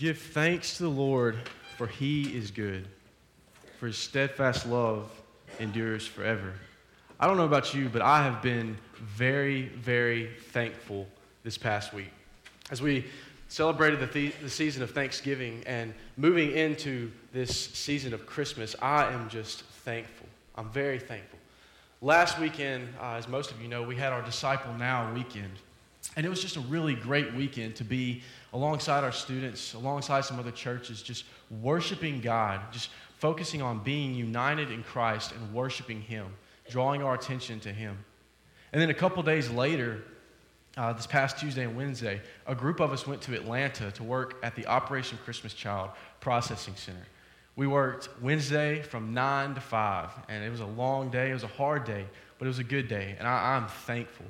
Give thanks to the Lord, for he is good, for his steadfast love endures forever. I don't know about you, but I have been very, very thankful this past week. As we celebrated the, the, the, season of Thanksgiving and moving into this season of Christmas, I am just thankful. I'm very thankful. Last weekend, uh, as most of you know, we had our Disciple Now weekend. And it was just a really great weekend to be alongside our students, alongside some other churches, just worshiping God, just focusing on being united in Christ and worshiping Him, drawing our attention to Him. And then a couple days later, uh, this past Tuesday and Wednesday, a group of us went to Atlanta to work at the Operation Christmas Child Processing Center. We worked Wednesday from 9 to 5, and it was a long day. It was a hard day, but it was a good day, and I, I'm thankful.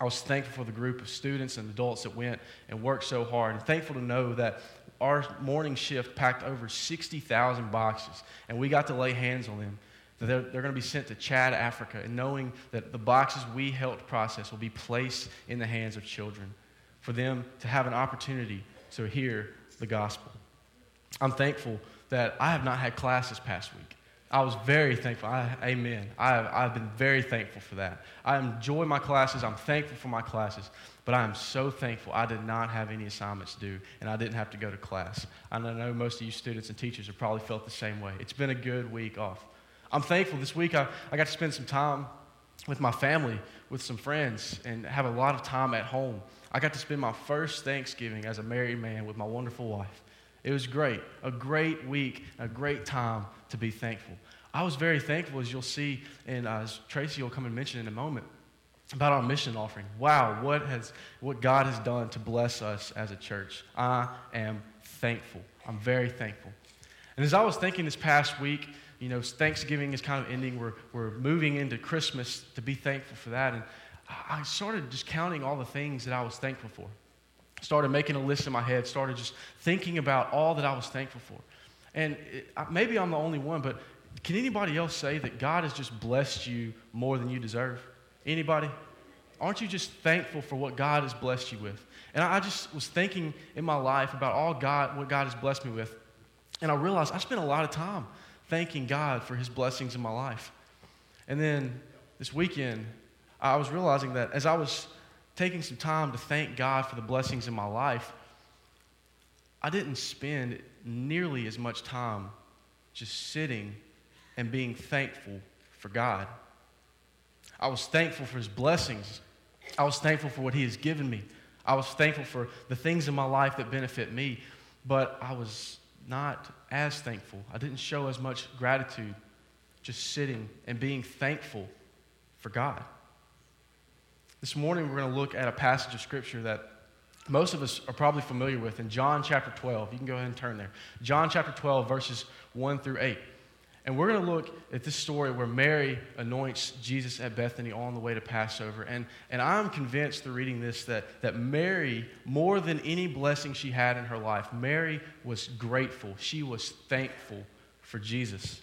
I was thankful for the group of students and adults that went and worked so hard, and thankful to know that our morning shift packed over 60,000 boxes, and we got to lay hands on them. They're, they're going to be sent to Chad, Africa, and knowing that the boxes we helped process will be placed in the hands of children for them to have an opportunity to hear the gospel. I'm thankful that I have not had class this past week. I was very thankful. I, amen. I, I've been very thankful for that. I enjoy my classes. I'm thankful for my classes. But I am so thankful I did not have any assignments due and I didn't have to go to class. And I know most of you students and teachers have probably felt the same way. It's been a good week off. I'm thankful this week I, I got to spend some time with my family, with some friends, and have a lot of time at home. I got to spend my first Thanksgiving as a married man with my wonderful wife. It was great, a great week, a great time to be thankful. I was very thankful, as you'll see, and uh, as Tracy will come and mention in a moment, about our mission offering. Wow, what, has, what God has done to bless us as a church. I am thankful. I'm very thankful. And as I was thinking this past week, you know, Thanksgiving is kind of ending. We're, we're moving into Christmas to be thankful for that. And I started just counting all the things that I was thankful for started making a list in my head, started just thinking about all that I was thankful for. And it, maybe I'm the only one, but can anybody else say that God has just blessed you more than you deserve? Anybody? Aren't you just thankful for what God has blessed you with? And I just was thinking in my life about all God, what God has blessed me with. And I realized I spent a lot of time thanking God for his blessings in my life. And then this weekend, I was realizing that as I was taking some time to thank God for the blessings in my life, I didn't spend nearly as much time just sitting and being thankful for God. I was thankful for His blessings. I was thankful for what He has given me. I was thankful for the things in my life that benefit me, but I was not as thankful. I didn't show as much gratitude just sitting and being thankful for God. This morning, we're going to look at a passage of Scripture that most of us are probably familiar with in John chapter 12. You can go ahead and turn there. John chapter 12, verses 1 through 8. And we're going to look at this story where Mary anoints Jesus at Bethany on the way to Passover. And, and I'm convinced through reading this that, that Mary, more than any blessing she had in her life, Mary was grateful. She was thankful for Jesus.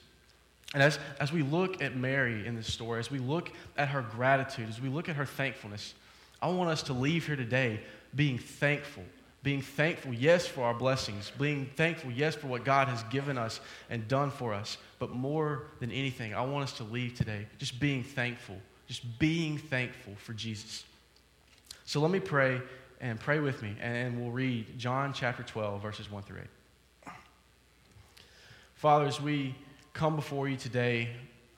And as, as we look at Mary in this story, as we look at her gratitude, as we look at her thankfulness, I want us to leave here today being thankful. Being thankful, yes, for our blessings. Being thankful, yes, for what God has given us and done for us. But more than anything, I want us to leave today just being thankful. Just being thankful for Jesus. So let me pray and pray with me, and we'll read John chapter 12, verses 1 through 8. Father, as we come before you today,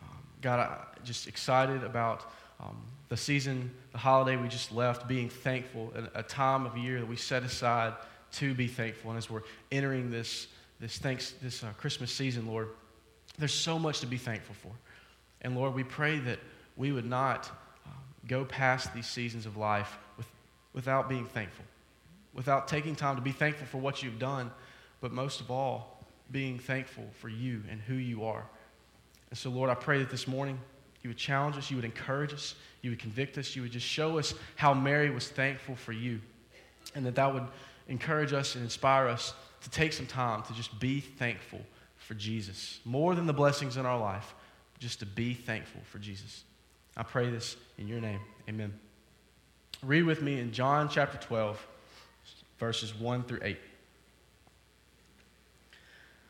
um, God, I, just excited about um, the season, the holiday we just left, being thankful, a, time of year that we set aside to be thankful. And as we're entering this, this, thanks, this uh, Christmas season, Lord, there's so much to be thankful for. And Lord, we pray that we would not um, go past these seasons of life with, without being thankful, without taking time to be thankful for what you've done, but most of all, being thankful for you and who you are. And so, Lord, I pray that this morning you would challenge us, you would encourage us, you would convict us, you would just show us how Mary was thankful for you. And that that would encourage us and inspire us to take some time to just be thankful for Jesus. More than the blessings in our life, just to be thankful for Jesus. I pray this in your name. Amen. Read with me in John chapter 12, verses 1 through 8.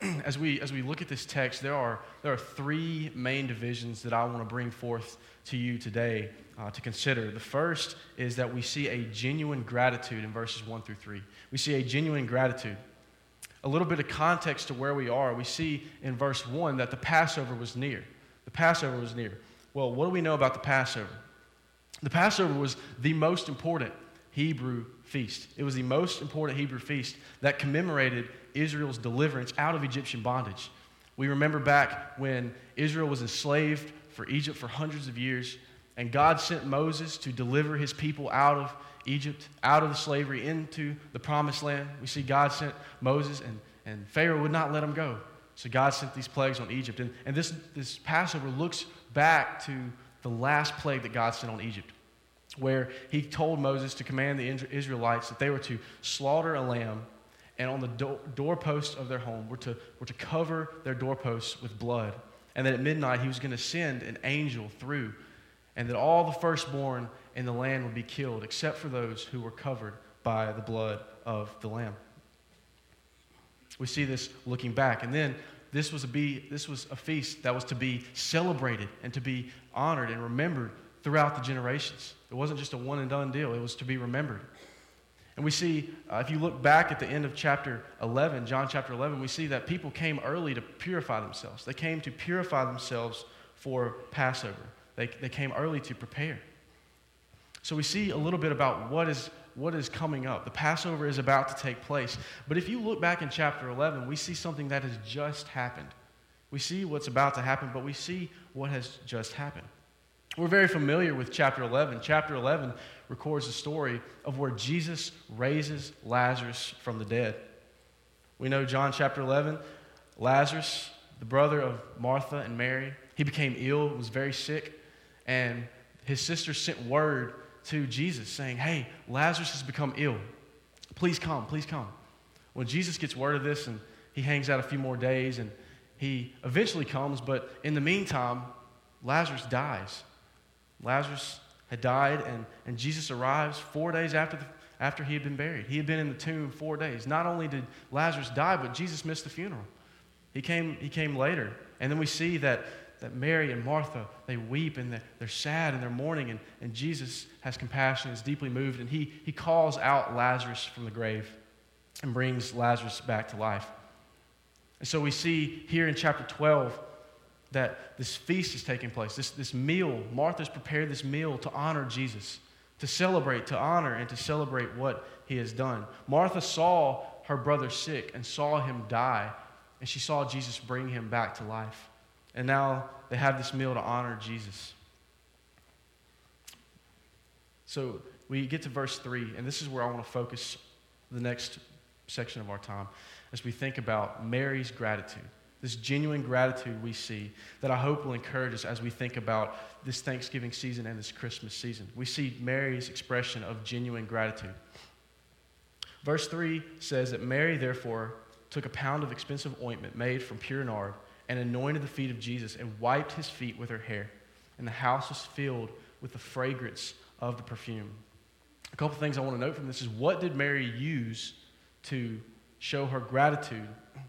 as we, as we look at this text, there are, there are three main divisions that I want to bring forth to you today uh, to consider. The first is that we see a genuine gratitude in verses 1 through 3. We see a genuine gratitude. A little bit of context to where we are. We see in verse 1 that the Passover was near. The Passover was near. Well, what do we know about the Passover? The Passover was the most important Hebrew feast. It was the most important Hebrew feast that commemorated Israel's deliverance out of Egyptian bondage. We remember back when Israel was enslaved for Egypt for hundreds of years, and God sent Moses to deliver his people out of Egypt, out of the slavery, into the promised land. We see God sent Moses, and, and Pharaoh would not let him go. So God sent these plagues on Egypt. And, and this, this Passover looks back to the last plague that God sent on Egypt where he told Moses to command the Israelites that they were to slaughter a lamb and on the do- doorposts of their home were to, were to cover their doorposts with blood. And that at midnight he was going to send an angel through, and that all the firstborn in the land would be killed, except for those who were covered by the blood of the lamb. We see this looking back. And then this was, a be, this was a feast that was to be celebrated and to be honored and remembered throughout the generations. It wasn't just a one and done deal, it was to be remembered. And we see, uh, if you look back at the end of chapter 11, John chapter 11, we see that people came early to purify themselves. They came to purify themselves for Passover, they, they came early to prepare. So we see a little bit about what is, what is coming up. The Passover is about to take place. But if you look back in chapter 11, we see something that has just happened. We see what's about to happen, but we see what has just happened. We're very familiar with chapter 11. Chapter 11 records the story of where Jesus raises Lazarus from the dead. We know John chapter 11, Lazarus, the brother of Martha and Mary, he became ill, was very sick, and his sister sent word to Jesus saying, Hey, Lazarus has become ill. Please come, please come. When Jesus gets word of this and he hangs out a few more days and he eventually comes, but in the meantime, Lazarus dies. Lazarus had died, and, and Jesus arrives four days after, the, after he had been buried. He had been in the tomb four days. Not only did Lazarus die, but Jesus missed the funeral. He came, he came later. And then we see that, that Mary and Martha, they weep and they're, they're sad and they're mourning, and, and Jesus has compassion, is deeply moved, and he, he calls out Lazarus from the grave and brings Lazarus back to life. And so we see here in chapter 12 that this feast is taking place, this, this meal. Martha's prepared this meal to honor Jesus, to celebrate, to honor, and to celebrate what he has done. Martha saw her brother sick and saw him die, and she saw Jesus bring him back to life. And now they have this meal to honor Jesus. So we get to verse 3, and this is where I want to focus the next section of our time as we think about Mary's gratitude this genuine gratitude we see that I hope will encourage us as we think about this Thanksgiving season and this Christmas season. We see Mary's expression of genuine gratitude. Verse 3 says that Mary, therefore, took a pound of expensive ointment made from pure nard and anointed the feet of Jesus and wiped his feet with her hair. And the house was filled with the fragrance of the perfume. A couple things I want to note from this is what did Mary use to show her gratitude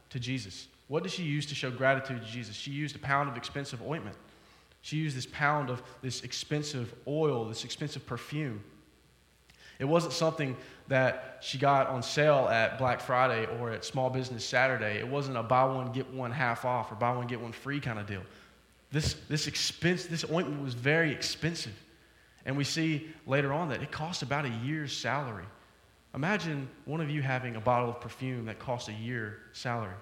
to Jesus? What did she use to show gratitude to Jesus? She used a pound of expensive ointment. She used this pound of this expensive oil, this expensive perfume. It wasn't something that she got on sale at Black Friday or at Small Business Saturday. It wasn't a buy one, get one half off or buy one, get one free kind of deal. This, this expense, this ointment was very expensive. And we see later on that it cost about a year's salary. Imagine one of you having a bottle of perfume that costs a year's salary.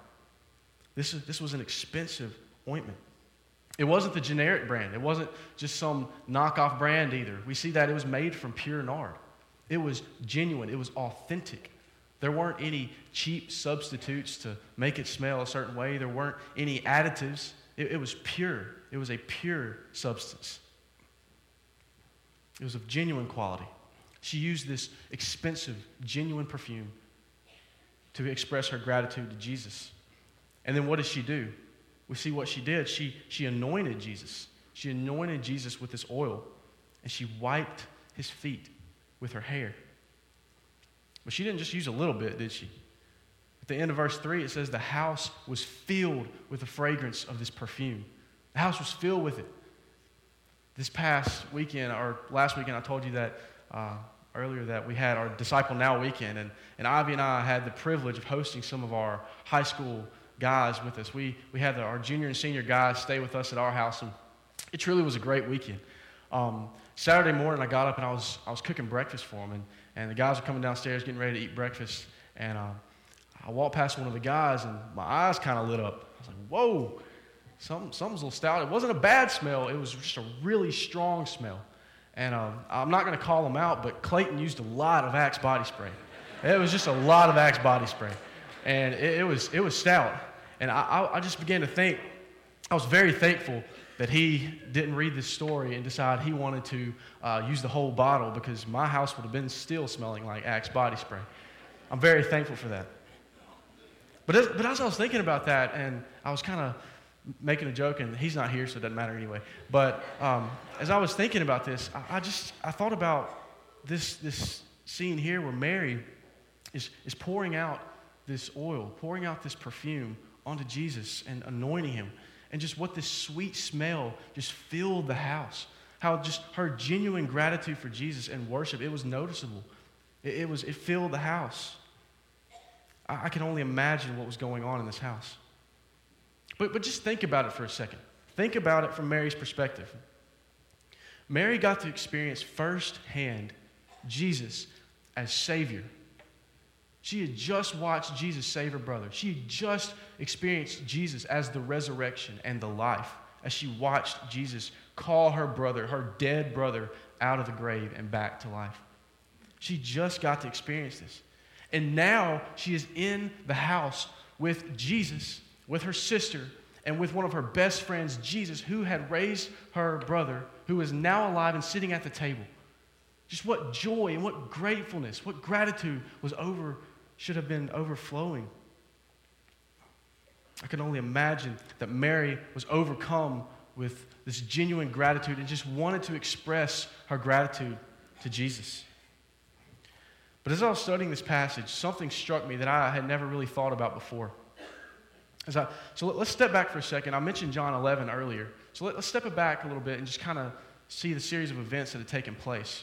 This, is, this was an expensive ointment. It wasn't the generic brand. It wasn't just some knockoff brand either. We see that it was made from pure nard. It was genuine. It was authentic. There weren't any cheap substitutes to make it smell a certain way. There weren't any additives. It, it was pure. It was a pure substance. It was of genuine quality. She used this expensive, genuine perfume to express her gratitude to Jesus. And then what does she do? We see what she did. She, she anointed Jesus. She anointed Jesus with this oil, and she wiped his feet with her hair. But she didn't just use a little bit, did she? At the end of verse 3, it says the house was filled with the fragrance of this perfume. The house was filled with it. This past weekend, or last weekend, I told you that uh, earlier that we had our Disciple Now weekend, and, and Ivy and I had the privilege of hosting some of our high school guys with us. We, we had our junior and senior guys stay with us at our house, and it truly was a great weekend. Um, Saturday morning, I got up and I was, I was cooking breakfast for them, and, and the guys were coming downstairs getting ready to eat breakfast, and uh, I walked past one of the guys, and my eyes kind of lit up. I was like, whoa, something, something's a little stout. It wasn't a bad smell, it was just a really strong smell. And um, I'm not going to call him out, but Clayton used a lot of Axe body spray. It was just a lot of Axe body spray. And it, it was, it was stout. And I, I just began to think, I was very thankful that he didn't read this story and decide he wanted to uh, use the whole bottle because my house would have been still smelling like Axe body spray. I'm very thankful for that. But as, but as I was thinking about that, and I was kind of making a joke, and he's not here, so it doesn't matter anyway. But um, as I was thinking about this, I, I, just I thought about this this scene here where Mary is is pouring out this oil, pouring out this perfume onto Jesus and anointing him, and just what this sweet smell just filled the house. How just her genuine gratitude for Jesus and worship it was noticeable. It, it was it filled the house. I, I can only imagine what was going on in this house. But, but just think about it for a second. Think about it from Mary's perspective. Mary got to experience firsthand Jesus as Savior. She had just watched Jesus save her brother. She had just experienced Jesus as the resurrection and the life as she watched Jesus call her brother, her dead brother, out of the grave and back to life. She just got to experience this. And now she is in the house with Jesus with her sister and with one of her best friends, Jesus, who had raised her brother, who is now alive and sitting at the table. Just what joy and what gratefulness, what gratitude was over, should have been overflowing. I can only imagine that Mary was overcome with this genuine gratitude and just wanted to express her gratitude to Jesus. But as I was studying this passage, something struck me that I had never really thought about before. I, so let, us step back for a second. I mentioned John 11 earlier. So let, us step it back a little bit and just kind of see the series of events that had taken place.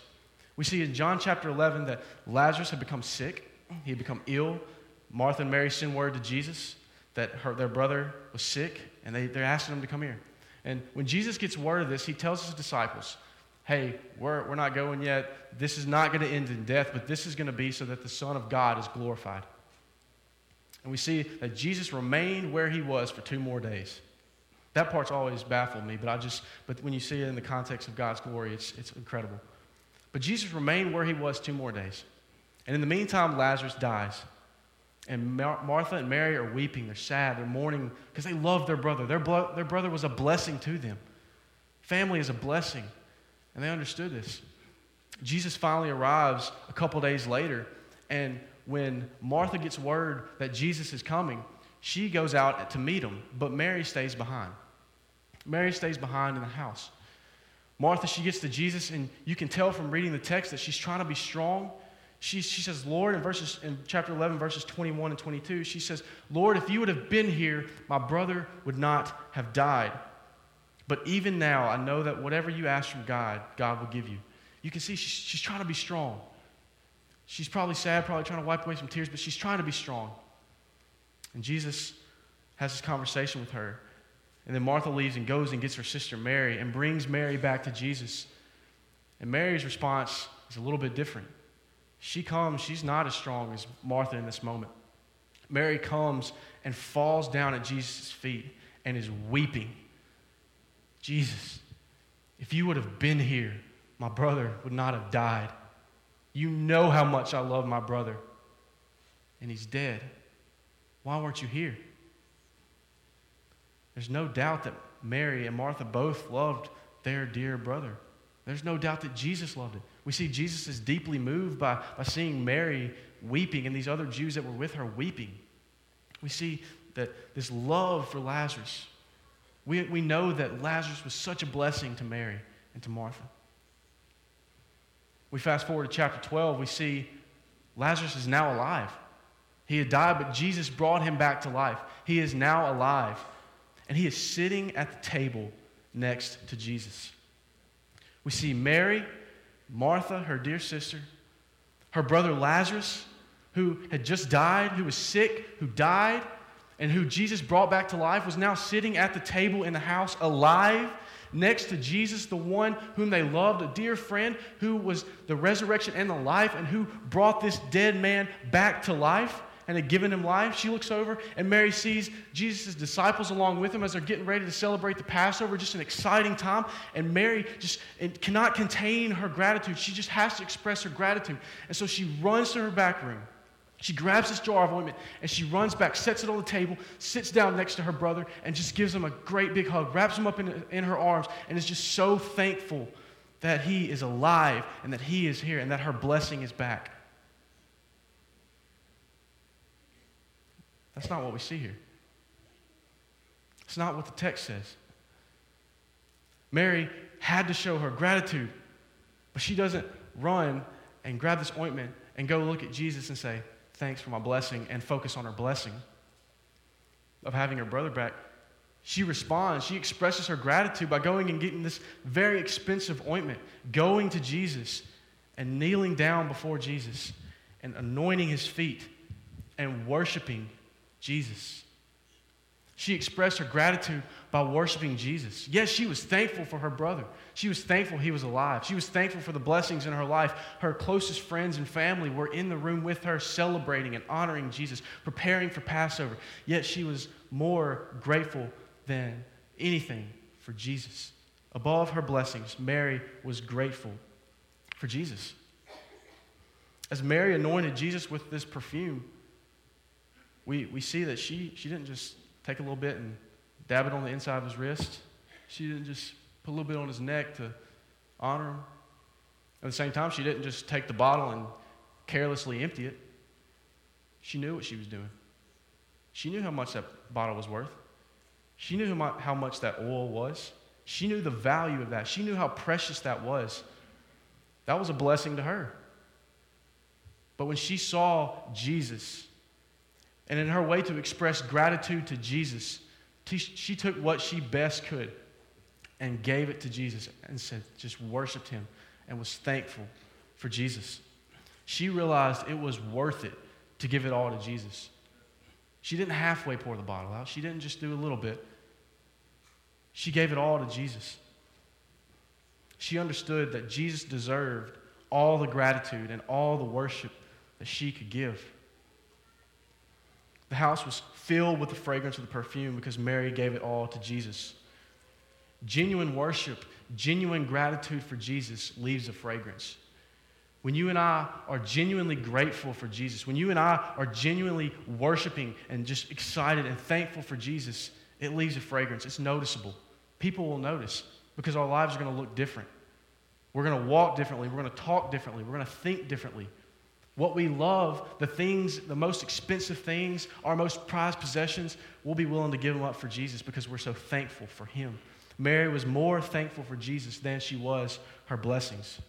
We see in John chapter 11 that Lazarus had become sick, he had become ill. Martha and Mary send word to Jesus that her, their brother was sick, and they, they're asking him to come here. And when Jesus gets word of this, he tells his disciples, Hey, we're, we're not going yet. This is not going to end in death, but this is going to be so that the Son of God is glorified. And we see that Jesus remained where he was for two more days. That part's always baffled me, but I just, but when you see it in the context of God's glory, it's, it's incredible. But Jesus remained where he was two more days. And in the meantime, Lazarus dies. And Mar- Martha and Mary are weeping. They're sad. They're mourning because they love their brother. Their, blo- their brother was a blessing to them. Family is a blessing. And they understood this. Jesus finally arrives a couple days later, and when Martha gets word that Jesus is coming, she goes out to meet him, but Mary stays behind. Mary stays behind in the house. Martha, she gets to Jesus, and you can tell from reading the text that she's trying to be strong. She, she says, Lord, in, verses, in chapter 11, verses 21 and 22, she says, Lord, if you would have been here, my brother would not have died. But even now, I know that whatever you ask from God, God will give you. You can see she's, she's trying to be strong. She's probably sad, probably trying to wipe away some tears, but she's trying to be strong. And Jesus has this conversation with her. And then Martha leaves and goes and gets her sister Mary and brings Mary back to Jesus. And Mary's response is a little bit different. She comes, she's not as strong as Martha in this moment. Mary comes and falls down at Jesus' feet and is weeping. Jesus, if you would have been here, my brother would not have died. You know how much I love my brother, and he's dead. Why weren't you here? There's no doubt that Mary and Martha both loved their dear brother. There's no doubt that Jesus loved it. We see Jesus is deeply moved by, by seeing Mary weeping and these other Jews that were with her weeping. We see that this love for Lazarus. We, we know that Lazarus was such a blessing to Mary and to Martha. We fast forward to chapter 12, we see Lazarus is now alive. He had died, but Jesus brought him back to life. He is now alive, and he is sitting at the table next to Jesus. We see Mary, Martha, her dear sister, her brother Lazarus, who had just died, who was sick, who died, and who Jesus brought back to life, was now sitting at the table in the house alive next to Jesus, the one whom they loved, a dear friend who was the resurrection and the life, and who brought this dead man back to life and had given him life. She looks over, and Mary sees Jesus' disciples along with him as they're getting ready to celebrate the Passover. Just an exciting time. And Mary just cannot contain her gratitude. She just has to express her gratitude. And so she runs to her back room. She grabs this jar of ointment and she runs back, sets it on the table, sits down next to her brother, and just gives him a great big hug, wraps him up in, in her arms, and is just so thankful that he is alive and that he is here and that her blessing is back. That's not what we see here. It's not what the text says. Mary had to show her gratitude, but she doesn't run and grab this ointment and go look at Jesus and say, Thanks for my blessing, and focus on her blessing of having her brother back. She responds, she expresses her gratitude by going and getting this very expensive ointment, going to Jesus and kneeling down before Jesus and anointing his feet and worshiping Jesus. She expressed her gratitude by worshiping Jesus. Yes, she was thankful for her brother. She was thankful he was alive. She was thankful for the blessings in her life. Her closest friends and family were in the room with her, celebrating and honoring Jesus, preparing for Passover. Yet she was more grateful than anything for Jesus. Above her blessings, Mary was grateful for Jesus. As Mary anointed Jesus with this perfume, we, we see that she, she didn't just take a little bit and dab it on the inside of his wrist. She didn't just put a little bit on his neck to honor him. At the same time, she didn't just take the bottle and carelessly empty it. She knew what she was doing. She knew how much that bottle was worth. She knew how much that oil was. She knew the value of that. She knew how precious that was. That was a blessing to her. But when she saw Jesus and in her way to express gratitude to Jesus, she took what she best could and gave it to Jesus and said, just worshiped him and was thankful for Jesus. She realized it was worth it to give it all to Jesus. She didn't halfway pour the bottle out, she didn't just do a little bit. She gave it all to Jesus. She understood that Jesus deserved all the gratitude and all the worship that she could give. The house was filled with the fragrance of the perfume because Mary gave it all to Jesus. Genuine worship, genuine gratitude for Jesus leaves a fragrance. When you and I are genuinely grateful for Jesus, when you and I are genuinely worshiping and just excited and thankful for Jesus, it leaves a fragrance. It's noticeable. People will notice because our lives are going to look different. We're going to walk differently. We're going to talk differently. We're going to think differently. What we love, the things, the most expensive things, our most prized possessions, we'll be willing to give them up for Jesus because we're so thankful for Him. Mary was more thankful for Jesus than she was her blessings.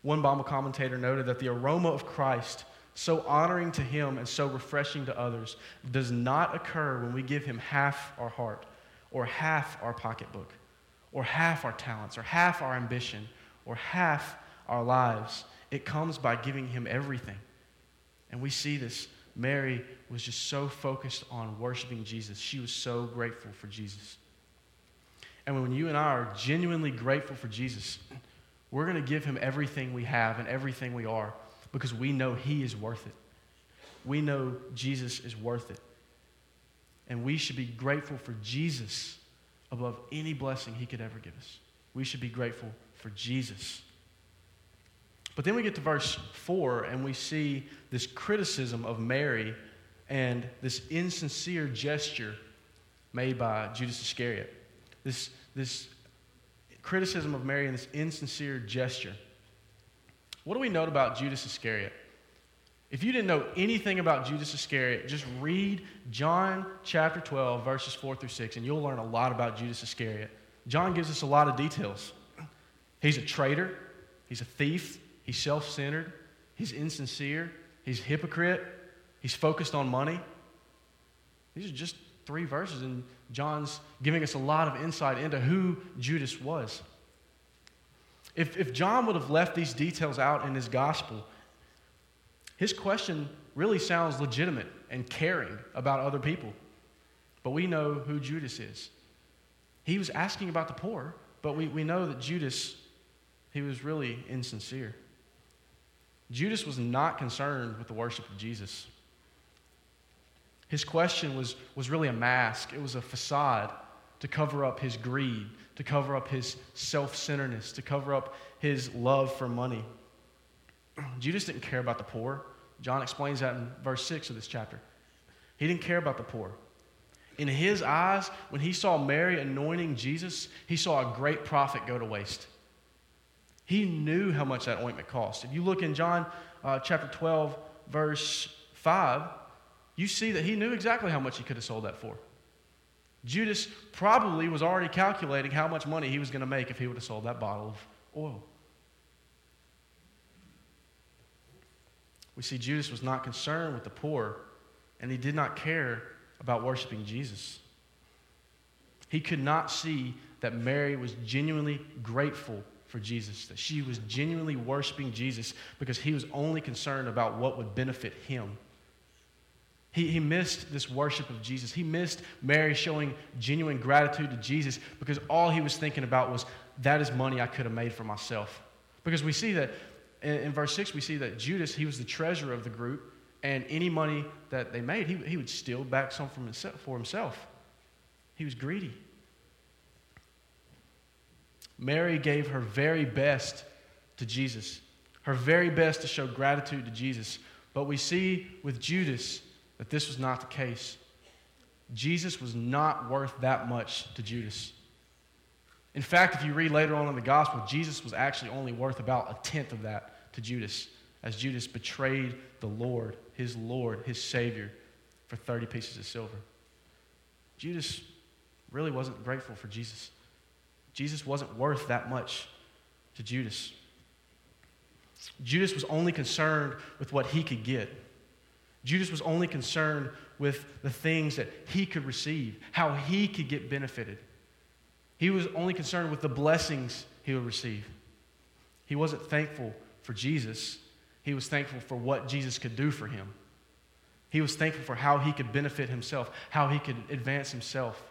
One Bible commentator noted that the aroma of Christ, so honoring to Him and so refreshing to others, does not occur when we give Him half our heart, or half our pocketbook, or half our talents, or half our ambition, or half our lives. It comes by giving him everything. And we see this Mary was just so focused on worshiping Jesus. She was so grateful for Jesus. And when you and I are genuinely grateful for Jesus, we're going to give him everything we have and everything we are because we know he is worth it. We know Jesus is worth it. And we should be grateful for Jesus above any blessing he could ever give us. We should be grateful for Jesus. But then we get to verse 4 and we see this criticism of Mary and this insincere gesture made by Judas Iscariot. This, this criticism of Mary and this insincere gesture. What do we note about Judas Iscariot? If you didn't know anything about Judas Iscariot, just read John chapter 12, verses 4 through 6, and you'll learn a lot about Judas Iscariot. John gives us a lot of details. He's a traitor, he's a thief, he's self centered, he's insincere, he's hypocrite, he's focused on money. These are just three verses, and John's giving us a lot of insight into who Judas was. If, if John would have left these details out in his gospel, his question really sounds legitimate and caring about other people. But we know who Judas is. He was asking about the poor, but we, we know that Judas, he was really insincere. Judas was not concerned with the worship of Jesus. His question was, was really a mask, it was a facade to cover up his greed, to cover up his self centeredness, to cover up his love for money. Judas didn't care about the poor. John explains that in verse 6 of this chapter. He didn't care about the poor. In his eyes, when he saw Mary anointing Jesus, he saw a great profit go to waste. He knew how much that ointment cost. If you look in John uh, chapter 12, verse 5, you see that he knew exactly how much he could have sold that for. Judas probably was already calculating how much money he was going to make if he would have sold that bottle of oil. We see Judas was not concerned with the poor, and he did not care about worshiping Jesus. He could not see that Mary was genuinely grateful for Jesus, that she was genuinely worshiping Jesus because he was only concerned about what would benefit him. He, he missed this worship of Jesus. He missed Mary showing genuine gratitude to Jesus because all he was thinking about was, that is money I could have made for myself. Because we see that in, in verse 6, we see that Judas, he was the treasurer of the group, and any money that they made, he, he would steal back some from himself, for himself. He was greedy. Mary gave her very best to Jesus, her very best to show gratitude to Jesus. But we see with Judas that this was not the case. Jesus was not worth that much to Judas. In fact, if you read later on in the gospel, Jesus was actually only worth about a tenth of that to Judas as Judas betrayed the Lord, his Lord, his Savior, for 30 pieces of silver. Judas really wasn't grateful for Jesus. Jesus wasn't worth that much to Judas. Judas was only concerned with what he could get. Judas was only concerned with the things that he could receive, how he could get benefited. He was only concerned with the blessings he would receive. He wasn't thankful for Jesus, he was thankful for what Jesus could do for him. He was thankful for how he could benefit himself, how he could advance himself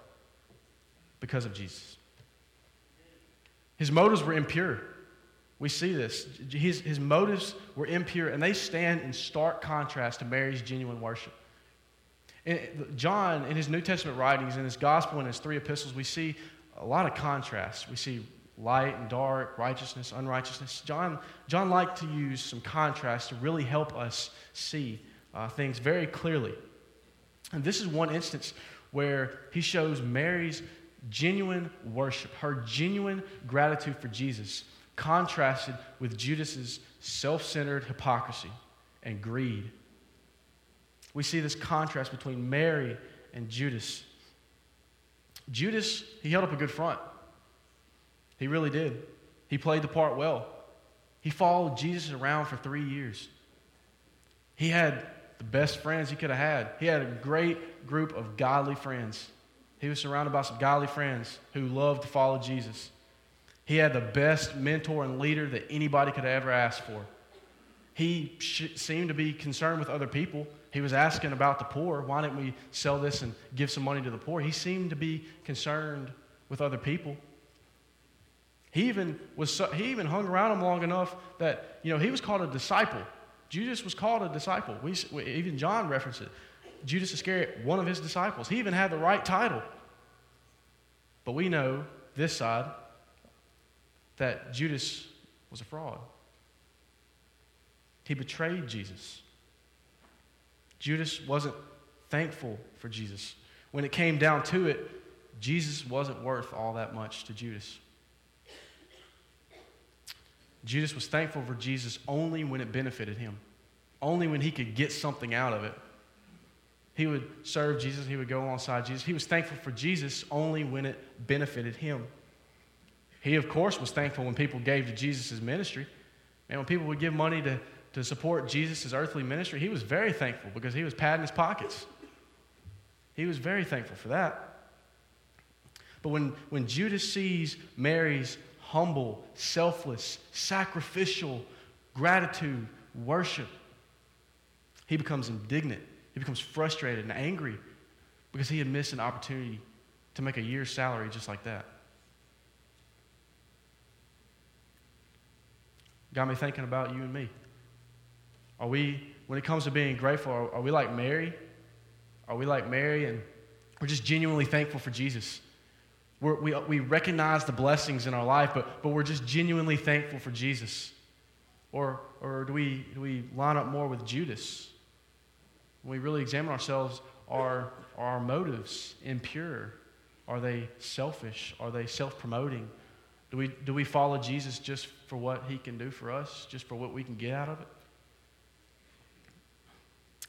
because of Jesus. His motives were impure. We see this. His, his motives were impure, and they stand in stark contrast to Mary's genuine worship. In, John, in his New Testament writings, in his gospel, and his three epistles, we see a lot of contrast. We see light and dark, righteousness, unrighteousness. John, John liked to use some contrast to really help us see uh, things very clearly. And this is one instance where he shows Mary's genuine worship, her genuine gratitude for Jesus, contrasted with Judas's self-centered hypocrisy and greed. We see this contrast between Mary and Judas. Judas, he held up a good front. He really did. He played the part well. He followed Jesus around for three years. He had the best friends he could have had. He had a great group of godly friends. He was surrounded by some godly friends who loved to follow Jesus. He had the best mentor and leader that anybody could ever ask for. He sh- seemed to be concerned with other people, he was asking about the poor. Why didn't we sell this and give some money to the poor? He seemed to be concerned with other people. He even, was, he even hung around him long enough that, you know, he was called a disciple. Judas was called a disciple. We, even John referenced it. Judas Iscariot, one of his disciples. He even had the right title. But we know, this side, that Judas was a fraud. He betrayed Jesus. Judas wasn't thankful for Jesus. When it came down to it, Jesus wasn't worth all that much to Judas. Judas was thankful for Jesus only when it benefited him, only when he could get something out of it. He would serve Jesus, he would go alongside Jesus. He was thankful for Jesus only when it benefited him. He, of course, was thankful when people gave to Jesus' ministry. And when people would give money to, to support Jesus' earthly ministry, he was very thankful because he was padding his pockets. He was very thankful for that. But when, when Judas sees Mary's humble, selfless, sacrificial gratitude, worship, he becomes indignant. He becomes frustrated and angry because he had missed an opportunity to make a year's salary just like that. Got me thinking about you and me. Are we, when it comes to being grateful, are, are we like Mary? Are we like Mary and we're just genuinely thankful for Jesus? We're, we, we recognize the blessings in our life, but, but we're just genuinely thankful for Jesus. Or, or do, we, do we line up more with Judas? When we really examine ourselves, are, are our motives impure? Are they selfish? Are they self promoting? Do we, do we follow Jesus just for what he can do for us, just for what we can get out of it?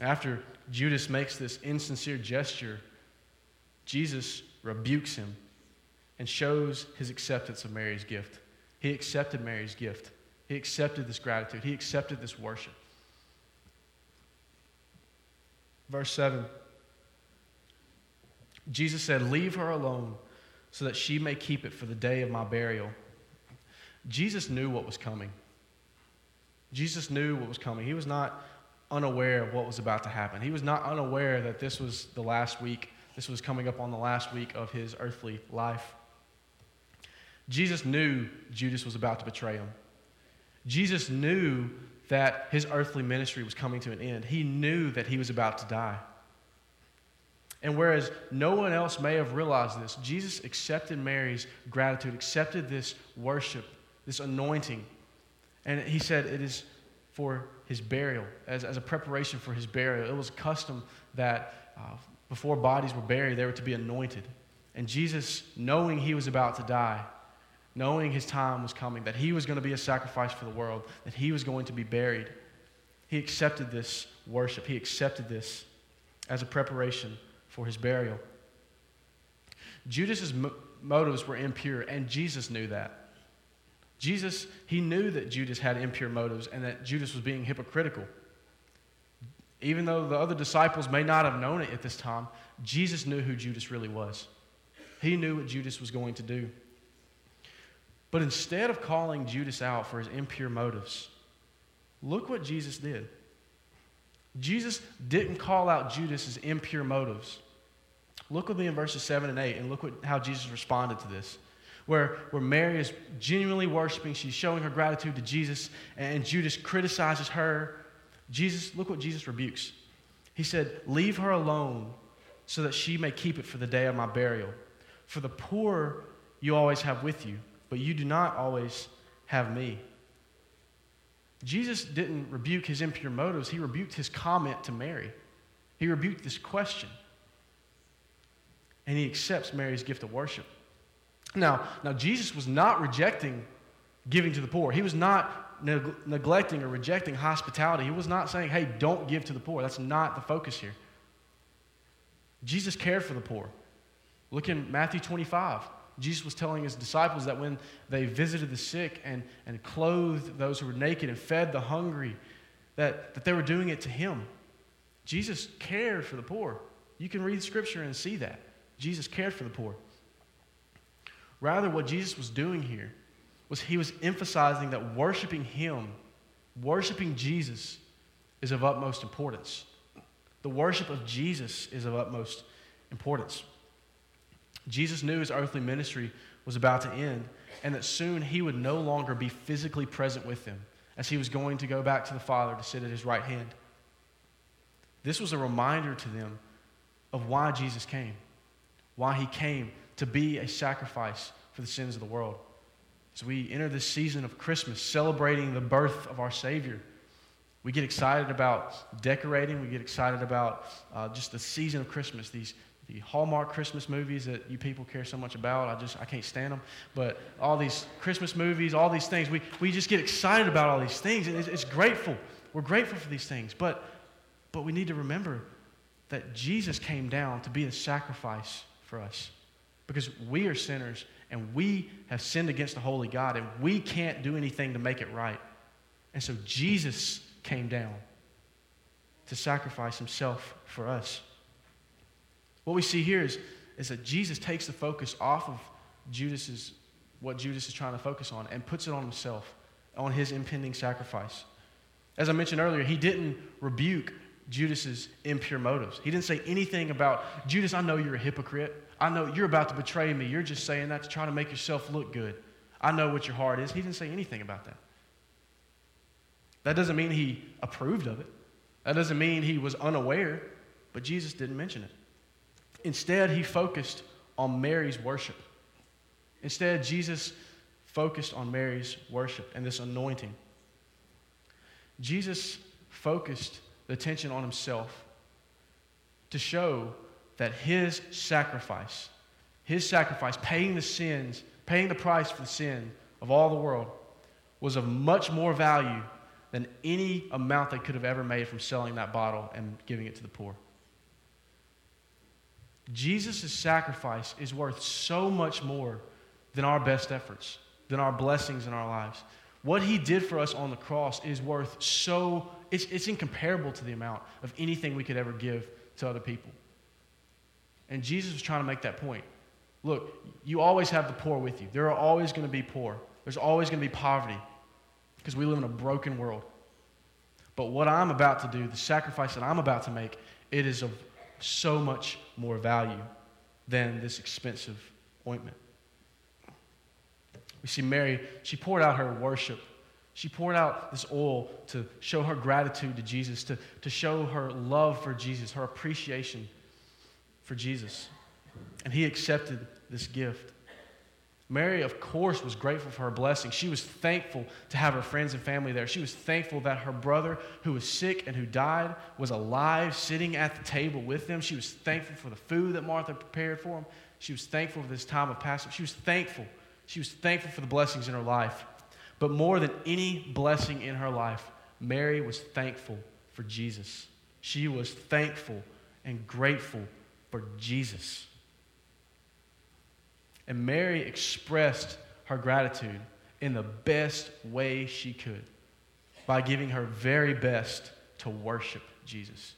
After Judas makes this insincere gesture, Jesus rebukes him and shows his acceptance of Mary's gift. He accepted Mary's gift. He accepted this gratitude. He accepted this worship. Verse 7 Jesus said, Leave her alone so that she may keep it for the day of my burial. Jesus knew what was coming. Jesus knew what was coming. He was not unaware of what was about to happen. He was not unaware that this was the last week, this was coming up on the last week of his earthly life. Jesus knew Judas was about to betray him. Jesus knew that his earthly ministry was coming to an end. He knew that he was about to die. And whereas no one else may have realized this, Jesus accepted Mary's gratitude, accepted this worship, this anointing. And he said it is for his burial, as, as a preparation for his burial. It was custom that uh, before bodies were buried, they were to be anointed. And Jesus, knowing he was about to die, knowing his time was coming, that he was going to be a sacrifice for the world, that he was going to be buried, he accepted this worship. He accepted this as a preparation for his burial. Judas's mo- motives were impure, and Jesus knew that. Jesus, he knew that Judas had impure motives and that Judas was being hypocritical. Even though the other disciples may not have known it at this time, Jesus knew who Judas really was. He knew what Judas was going to do. But instead of calling Judas out for his impure motives, look what Jesus did. Jesus didn't call out Judas' impure motives. Look with me in verses 7 and 8 and look what, how Jesus responded to this. Where, where Mary is genuinely worshiping, she's showing her gratitude to Jesus, and Judas criticizes her. Jesus, look what Jesus rebukes. He said, Leave her alone so that she may keep it for the day of my burial. For the poor you always have with you but you do not always have me. Jesus didn't rebuke his impure motives, he rebuked his comment to Mary. He rebuked this question. And he accepts Mary's gift of worship. Now, now Jesus was not rejecting giving to the poor. He was not neg- neglecting or rejecting hospitality. He was not saying, hey, don't give to the poor. That's not the focus here. Jesus cared for the poor. Look in Matthew 25. Jesus was telling his disciples that when they visited the sick and, and clothed those who were naked and fed the hungry, that, that they were doing it to him. Jesus cared for the poor. You can read scripture and see that. Jesus cared for the poor. Rather, what Jesus was doing here was he was emphasizing that worshiping him, worshiping Jesus, is of utmost importance. The worship of Jesus is of utmost importance. Jesus knew his earthly ministry was about to end and that soon he would no longer be physically present with them as he was going to go back to the Father to sit at his right hand. This was a reminder to them of why Jesus came, why he came to be a sacrifice for the sins of the world. As we enter this season of Christmas, celebrating the birth of our Savior, we get excited about decorating. We get excited about uh, just the season of Christmas, these the Hallmark Christmas movies that you people care so much about. I just I can't stand them. But all these Christmas movies, all these things, we, we just get excited about all these things. And it's, it's grateful. We're grateful for these things. But but we need to remember that Jesus came down to be a sacrifice for us. Because we are sinners and we have sinned against the holy God and we can't do anything to make it right. And so Jesus came down to sacrifice himself for us. What we see here is, is that Jesus takes the focus off of Judas's, what Judas is trying to focus on and puts it on himself, on his impending sacrifice. As I mentioned earlier, he didn't rebuke Judas's impure motives. He didn't say anything about, Judas, I know you're a hypocrite. I know you're about to betray me. You're just saying that to try to make yourself look good. I know what your heart is. He didn't say anything about that. That doesn't mean he approved of it. That doesn't mean he was unaware, but Jesus didn't mention it. Instead, he focused on Mary's worship. Instead, Jesus focused on Mary's worship and this anointing. Jesus focused the attention on himself to show that his sacrifice, his sacrifice, paying the sins, paying the price for the sin of all the world, was of much more value than any amount they could have ever made from selling that bottle and giving it to the poor. Jesus' sacrifice is worth so much more than our best efforts, than our blessings in our lives. What he did for us on the cross is worth so, it's, it's incomparable to the amount of anything we could ever give to other people. And Jesus was trying to make that point. Look, you always have the poor with you. There are always going to be poor. There's always going to be poverty because we live in a broken world. But what I'm about to do, the sacrifice that I'm about to make, it is of so much more value than this expensive ointment. We see Mary, she poured out her worship. She poured out this oil to show her gratitude to Jesus, to, to show her love for Jesus, her appreciation for Jesus. And he accepted this gift. Mary, of course, was grateful for her blessing. She was thankful to have her friends and family there. She was thankful that her brother, who was sick and who died, was alive, sitting at the table with them. She was thankful for the food that Martha prepared for him. She was thankful for this time of Passover. She was thankful. She was thankful for the blessings in her life. But more than any blessing in her life, Mary was thankful for Jesus. She was thankful and grateful for Jesus. And Mary expressed her gratitude in the best way she could by giving her very best to worship Jesus.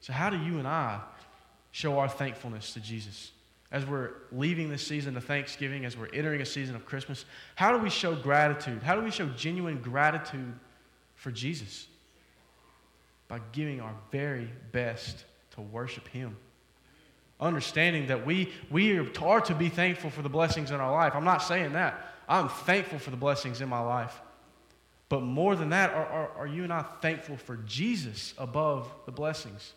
So, how do you and I show our thankfulness to Jesus? As we're leaving this season of Thanksgiving, as we're entering a season of Christmas, how do we show gratitude? How do we show genuine gratitude for Jesus? By giving our very best to worship Him understanding that we, we are to be thankful for the blessings in our life. I'm not saying that. I'm thankful for the blessings in my life. But more than that, are, are, are you and I thankful for Jesus above the blessings?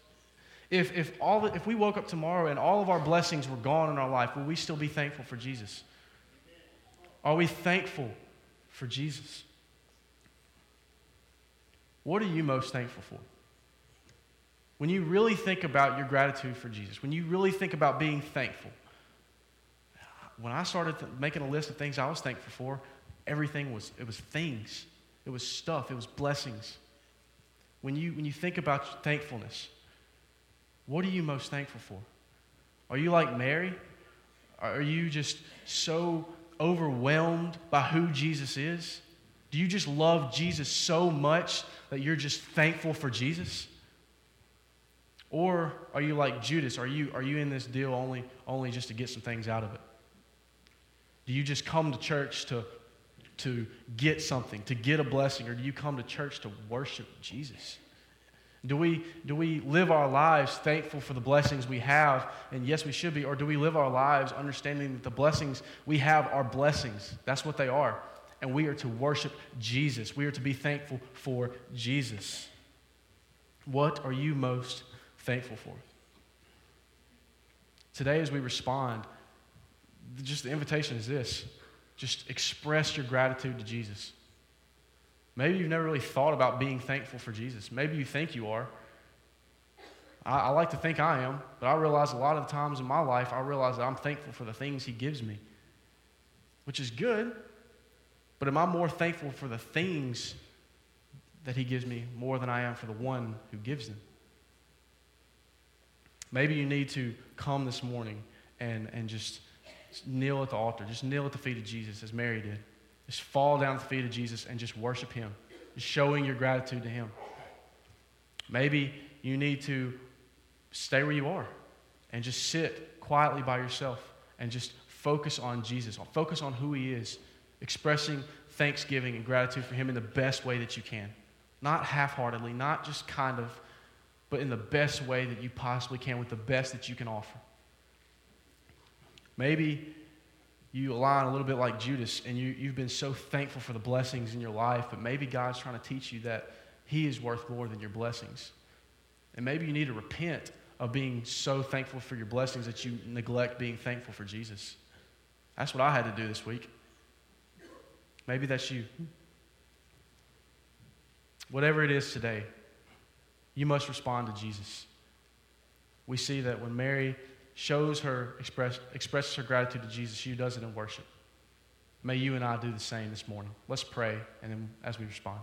If, if, all, if we woke up tomorrow and all of our blessings were gone in our life, will we still be thankful for Jesus? Are we thankful for Jesus? What are you most thankful for? When you really think about your gratitude for Jesus, when you really think about being thankful, when I started making a list of things I was thankful for, everything was, it was things. It was stuff. It was blessings. When you, when you think about thankfulness, what are you most thankful for? Are you like Mary? Are you just so overwhelmed by who Jesus is? Do you just love Jesus so much that you're just thankful for Jesus? Or are you like Judas? Are you, are you in this deal only, only just to get some things out of it? Do you just come to church to, to get something, to get a blessing, or do you come to church to worship Jesus? Do we, do we live our lives thankful for the blessings we have? And yes, we should be. Or do we live our lives understanding that the blessings we have are blessings? That's what they are. And we are to worship Jesus. We are to be thankful for Jesus. What are you most thankful for? Today, as we respond, just the invitation is this just express your gratitude to Jesus. Maybe you've never really thought about being thankful for Jesus. Maybe you think you are. I, I, like to think I am, but I realize a lot of the times in my life, I realize that I'm thankful for the things He gives me, which is good. But am I more thankful for the things that He gives me more than I am for the one who gives them? Maybe you need to come this morning and, and just kneel at the altar, just kneel at the feet of Jesus as Mary did. Just fall down at the feet of Jesus and just worship Him, just showing your gratitude to Him. Maybe you need to stay where you are and just sit quietly by yourself and just focus on Jesus, focus on who He is, expressing thanksgiving and gratitude for Him in the best way that you can. Not half heartedly, not just kind of, but in the best way that you possibly can with the best that you can offer. Maybe you align a little bit like Judas and you, you've been so thankful for the blessings in your life, but maybe God's trying to teach you that He is worth more than your blessings. And maybe you need to repent of being so thankful for your blessings that you neglect being thankful for Jesus. That's what I had to do this week. Maybe that's you. Whatever it is today, you must respond to Jesus. We see that when Mary shows her, express, expresses her gratitude to Jesus, she does it in worship. May you and I do the same this morning. Let's pray, and then as we respond.